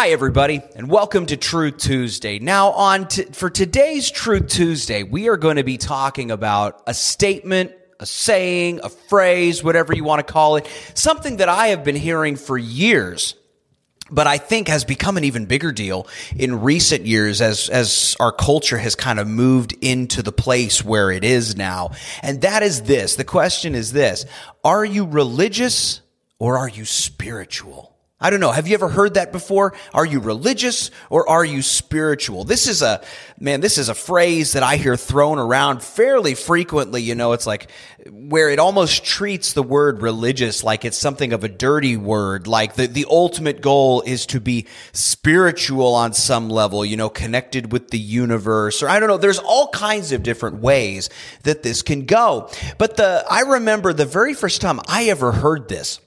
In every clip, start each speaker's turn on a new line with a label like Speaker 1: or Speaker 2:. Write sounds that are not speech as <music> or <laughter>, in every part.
Speaker 1: Hi, everybody, and welcome to Truth Tuesday. Now, on t- for today's Truth Tuesday, we are going to be talking about a statement, a saying, a phrase, whatever you want to call it, something that I have been hearing for years but I think has become an even bigger deal in recent years as as our culture has kind of moved into the place where it is now. And that is this. The question is this. Are you religious or are you spiritual? I don't know. Have you ever heard that before? Are you religious or are you spiritual? This is a, man, this is a phrase that I hear thrown around fairly frequently. You know, it's like where it almost treats the word religious like it's something of a dirty word. Like the, the ultimate goal is to be spiritual on some level, you know, connected with the universe or I don't know. There's all kinds of different ways that this can go. But the, I remember the very first time I ever heard this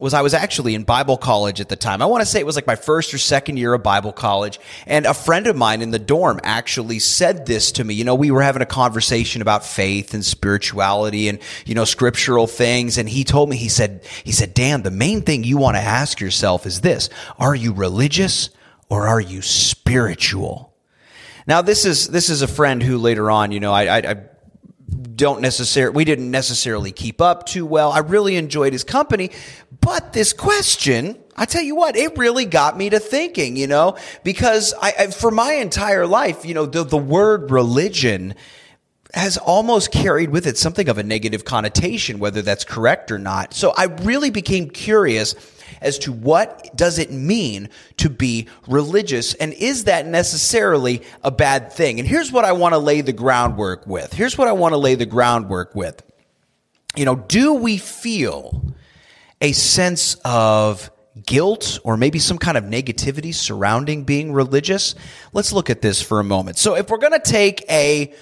Speaker 1: was I was actually in Bible college at the time. I want to say it was like my first or second year of Bible college. And a friend of mine in the dorm actually said this to me. You know, we were having a conversation about faith and spirituality and, you know, scriptural things. And he told me, he said, he said, Dan, the main thing you want to ask yourself is this. Are you religious or are you spiritual? Now, this is, this is a friend who later on, you know, I, I, I don't necessarily, we didn't necessarily keep up too well. I really enjoyed his company, but this question, I tell you what, it really got me to thinking, you know, because I, I for my entire life, you know, the, the word religion, has almost carried with it something of a negative connotation, whether that's correct or not. So I really became curious as to what does it mean to be religious and is that necessarily a bad thing? And here's what I want to lay the groundwork with. Here's what I want to lay the groundwork with. You know, do we feel a sense of guilt or maybe some kind of negativity surrounding being religious? Let's look at this for a moment. So if we're going to take a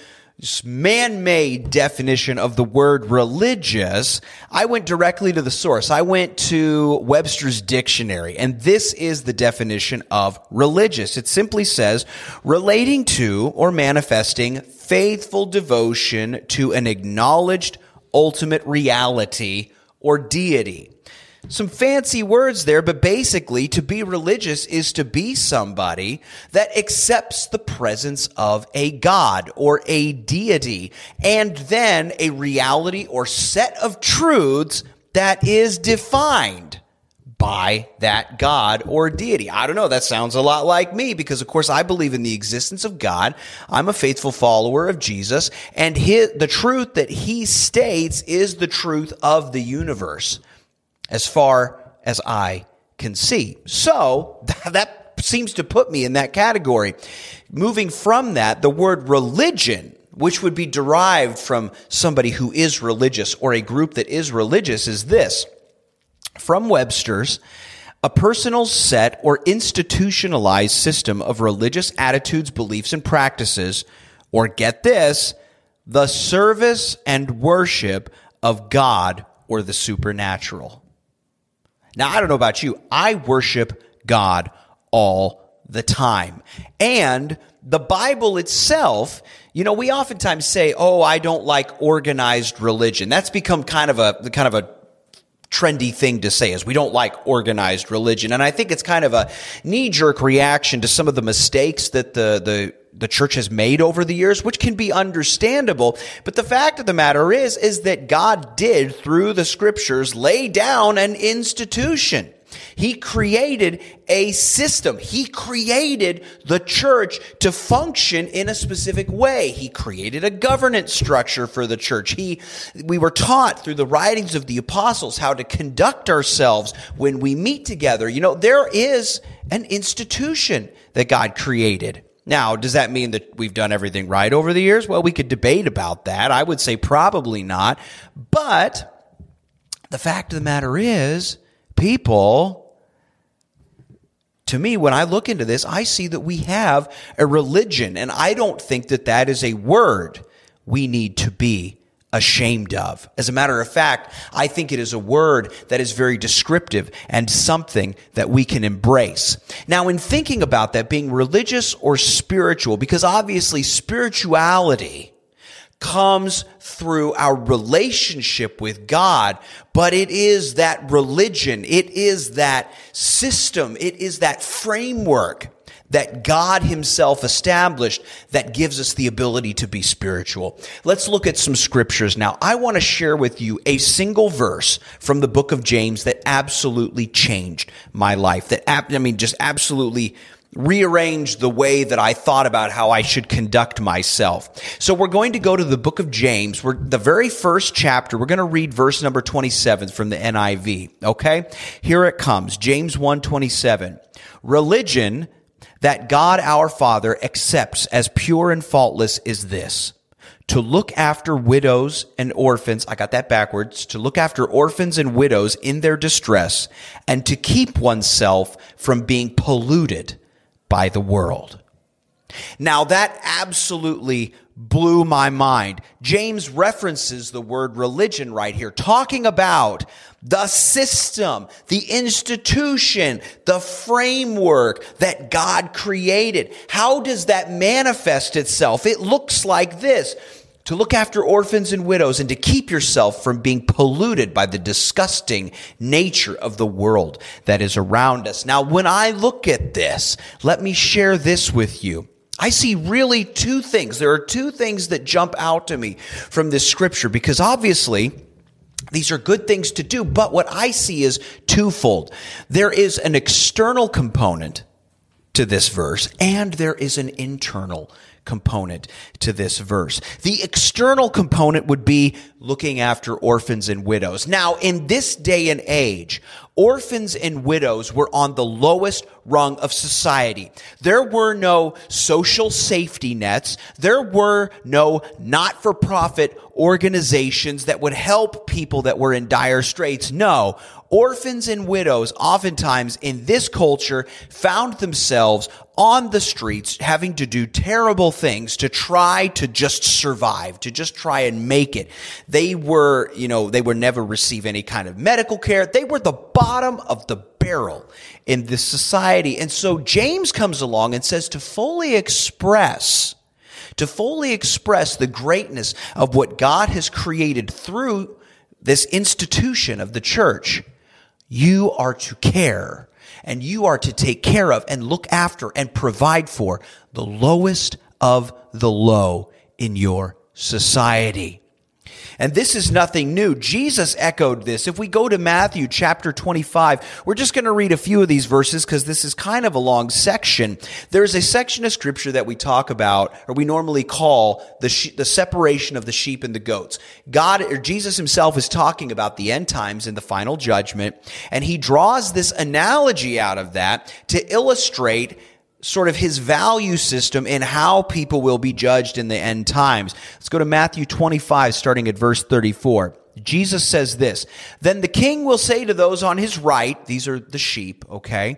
Speaker 1: man-made definition of the word religious, I went directly to the source. I went to Webster's dictionary, and this is the definition of religious. It simply says relating to or manifesting faithful devotion to an acknowledged ultimate reality or deity. Some fancy words there, but basically to be religious is to be somebody that accepts the presence of a God or a deity and then a reality or set of truths that is defined by that God or deity. I don't know. That sounds a lot like me because, of course, I believe in the existence of God. I'm a faithful follower of Jesus, and his, the truth that he states is the truth of the universe as far as I can see. So <laughs> that seems to put me in that category. Moving from that, the word religion, which would be derived from somebody who is religious or a group that is religious, is this. From Webster's, a personal set or institutionalized system of religious attitudes, beliefs, and practices, or get this, the service and worship of God or the supernatural. Now, I don't know about you. I worship God all the time. And the Bible itself, you know, we oftentimes say, "Oh, I don't like organized religion." That's become kind of a kind of a trendy thing to say is we don't like organized religion. And I think it's kind of a knee jerk reaction to some of the mistakes that the, the, the church has made over the years, which can be understandable. But the fact of the matter is, is that God did through the scriptures lay down an institution. He created a system. He created the church to function in a specific way. He created a governance structure for the church. He, we were taught through the writings of the apostles how to conduct ourselves when we meet together. You know, there is an institution that God created. Now, does that mean that we've done everything right over the years? Well, we could debate about that. I would say probably not. But the fact of the matter is, people, to me, when I look into this, I see that we have a religion, and I don't think that that is a word we need to be ashamed of. As a matter of fact, I think it is a word that is very descriptive and something that we can embrace. Now, in thinking about that, being religious or spiritual, because obviously spirituality comes through our relationship with God, but it is that religion, it is that system, it is that framework that God himself established that gives us the ability to be spiritual. Let's look at some scriptures now. I want to share with you a single verse from the book of James that absolutely changed my life. That, I mean, just absolutely rearranged the way that I thought about how I should conduct myself. So we're going to go to the book of James. We're the very first chapter. We're going to read verse number 27 from the NIV. Okay? Here it comes. James 127. Religion that God our Father accepts as pure and faultless is this to look after widows and orphans. I got that backwards. To look after orphans and widows in their distress and to keep oneself from being polluted by the world. Now that absolutely blew my mind. James references the word religion right here, talking about the system, the institution, the framework that God created. How does that manifest itself? It looks like this. To look after orphans and widows and to keep yourself from being polluted by the disgusting nature of the world that is around us. Now, when I look at this, let me share this with you. I see really two things. There are two things that jump out to me from this scripture because obviously, these are good things to do, but what I see is twofold. There is an external component to this verse, and there is an internal component to this verse. The external component would be looking after orphans and widows. Now, in this day and age, orphans and widows were on the lowest rung of society. There were no social safety nets. There were no not-for-profit organizations that would help people that were in dire straits. No, orphans and widows oftentimes in this culture found themselves on the streets having to do terrible things to try to just survive, to just try and make it. They were, you know, they would never receive any kind of medical care. They were the bottom of the barrel in this society. And so James comes along and says to fully express to fully express the greatness of what God has created through this institution of the church, you are to care and you are to take care of and look after and provide for the lowest of the low in your society. And this is nothing new. Jesus echoed this. If we go to Matthew chapter 25, we're just going to read a few of these verses because this is kind of a long section. There's a section of scripture that we talk about, or we normally call the, the separation of the sheep and the goats. God, or Jesus himself is talking about the end times and the final judgment, and he draws this analogy out of that to illustrate sort of his value system in how people will be judged in the end times. Let's go to Matthew 25, starting at verse 34. Jesus says this, then the king will say to those on his right, these are the sheep, okay?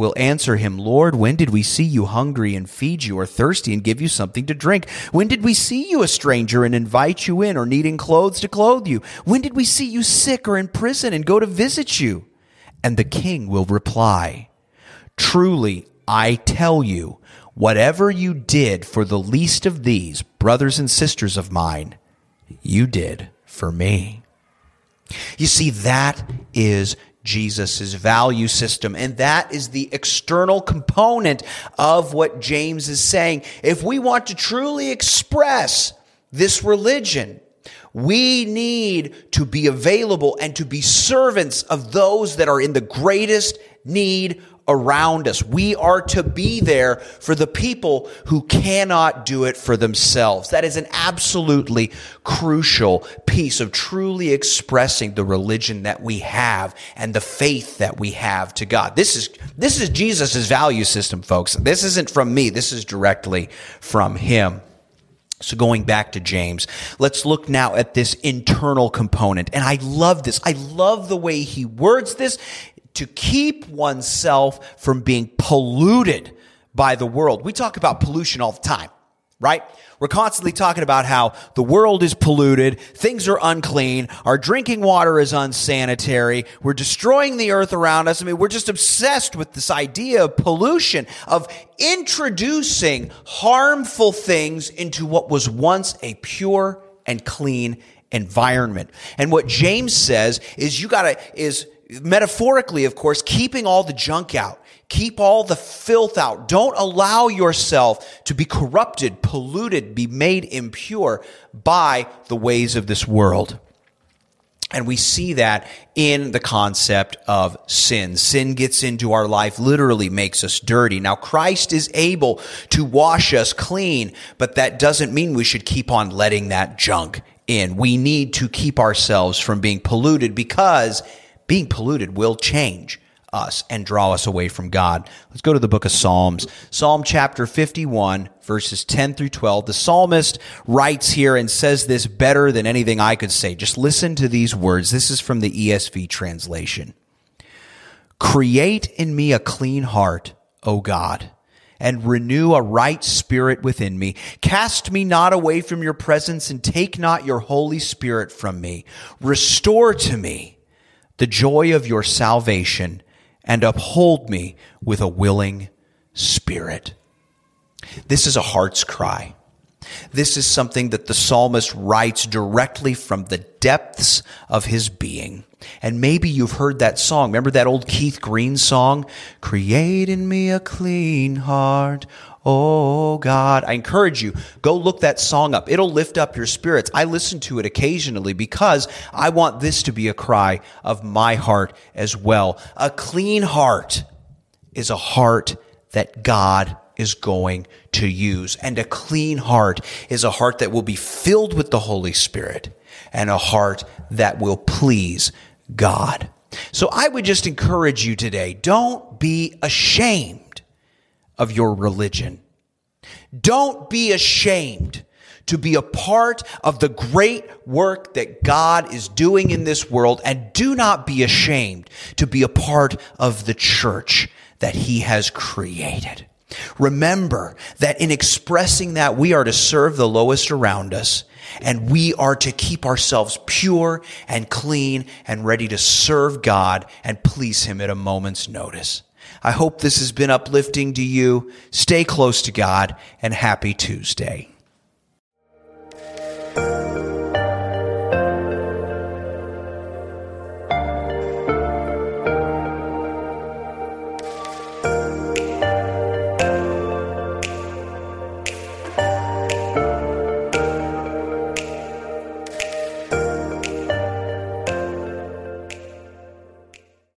Speaker 1: will answer him, Lord, when did we see you hungry and feed you, or thirsty and give you something to drink? When did we see you a stranger and invite you in, or needing clothes to clothe you? When did we see you sick or in prison and go to visit you? And the king will reply, Truly, I tell you, whatever you did for the least of these, brothers and sisters of mine, you did for me. You see, that is Jesus' value system. And that is the external component of what James is saying. If we want to truly express this religion, we need to be available and to be servants of those that are in the greatest need around us. We are to be there for the people who cannot do it for themselves. That is an absolutely crucial piece of truly expressing the religion that we have and the faith that we have to God. This is, this is Jesus' value system, folks. This isn't from me. This is directly from him. So going back to James, let's look now at this internal component. And I love this. I love the way he words this to keep oneself from being polluted by the world. We talk about pollution all the time, right? We're constantly talking about how the world is polluted, things are unclean, our drinking water is unsanitary, we're destroying the earth around us. I mean, we're just obsessed with this idea of pollution, of introducing harmful things into what was once a pure and clean environment. And what James says is you gotta, is metaphorically, of course, keeping all the junk out Keep all the filth out. Don't allow yourself to be corrupted, polluted, be made impure by the ways of this world. And we see that in the concept of sin. Sin gets into our life, literally makes us dirty. Now, Christ is able to wash us clean, but that doesn't mean we should keep on letting that junk in. We need to keep ourselves from being polluted because being polluted will change us and draw us away from God. Let's go to the book of Psalms. Psalm chapter 51, verses 10 through 12. The psalmist writes here and says this better than anything I could say. Just listen to these words. This is from the ESV translation. Create in me a clean heart, O God, and renew a right spirit within me. Cast me not away from your presence and take not your Holy Spirit from me. Restore to me the joy of your salvation and uphold me with a willing spirit. This is a heart's cry. This is something that the psalmist writes directly from the depths of his being. And maybe you've heard that song. Remember that old Keith Green song? Create in me a clean heart, Oh God, I encourage you, go look that song up. It'll lift up your spirits. I listen to it occasionally because I want this to be a cry of my heart as well. A clean heart is a heart that God is going to use. And a clean heart is a heart that will be filled with the Holy Spirit and a heart that will please God. So I would just encourage you today, don't be ashamed of your religion. Don't be ashamed to be a part of the great work that God is doing in this world, and do not be ashamed to be a part of the church that He has created. Remember that in expressing that, we are to serve the lowest around us, and we are to keep ourselves pure and clean and ready to serve God and please Him at a moment's notice. I hope this has been uplifting to you. Stay close to God and happy Tuesday.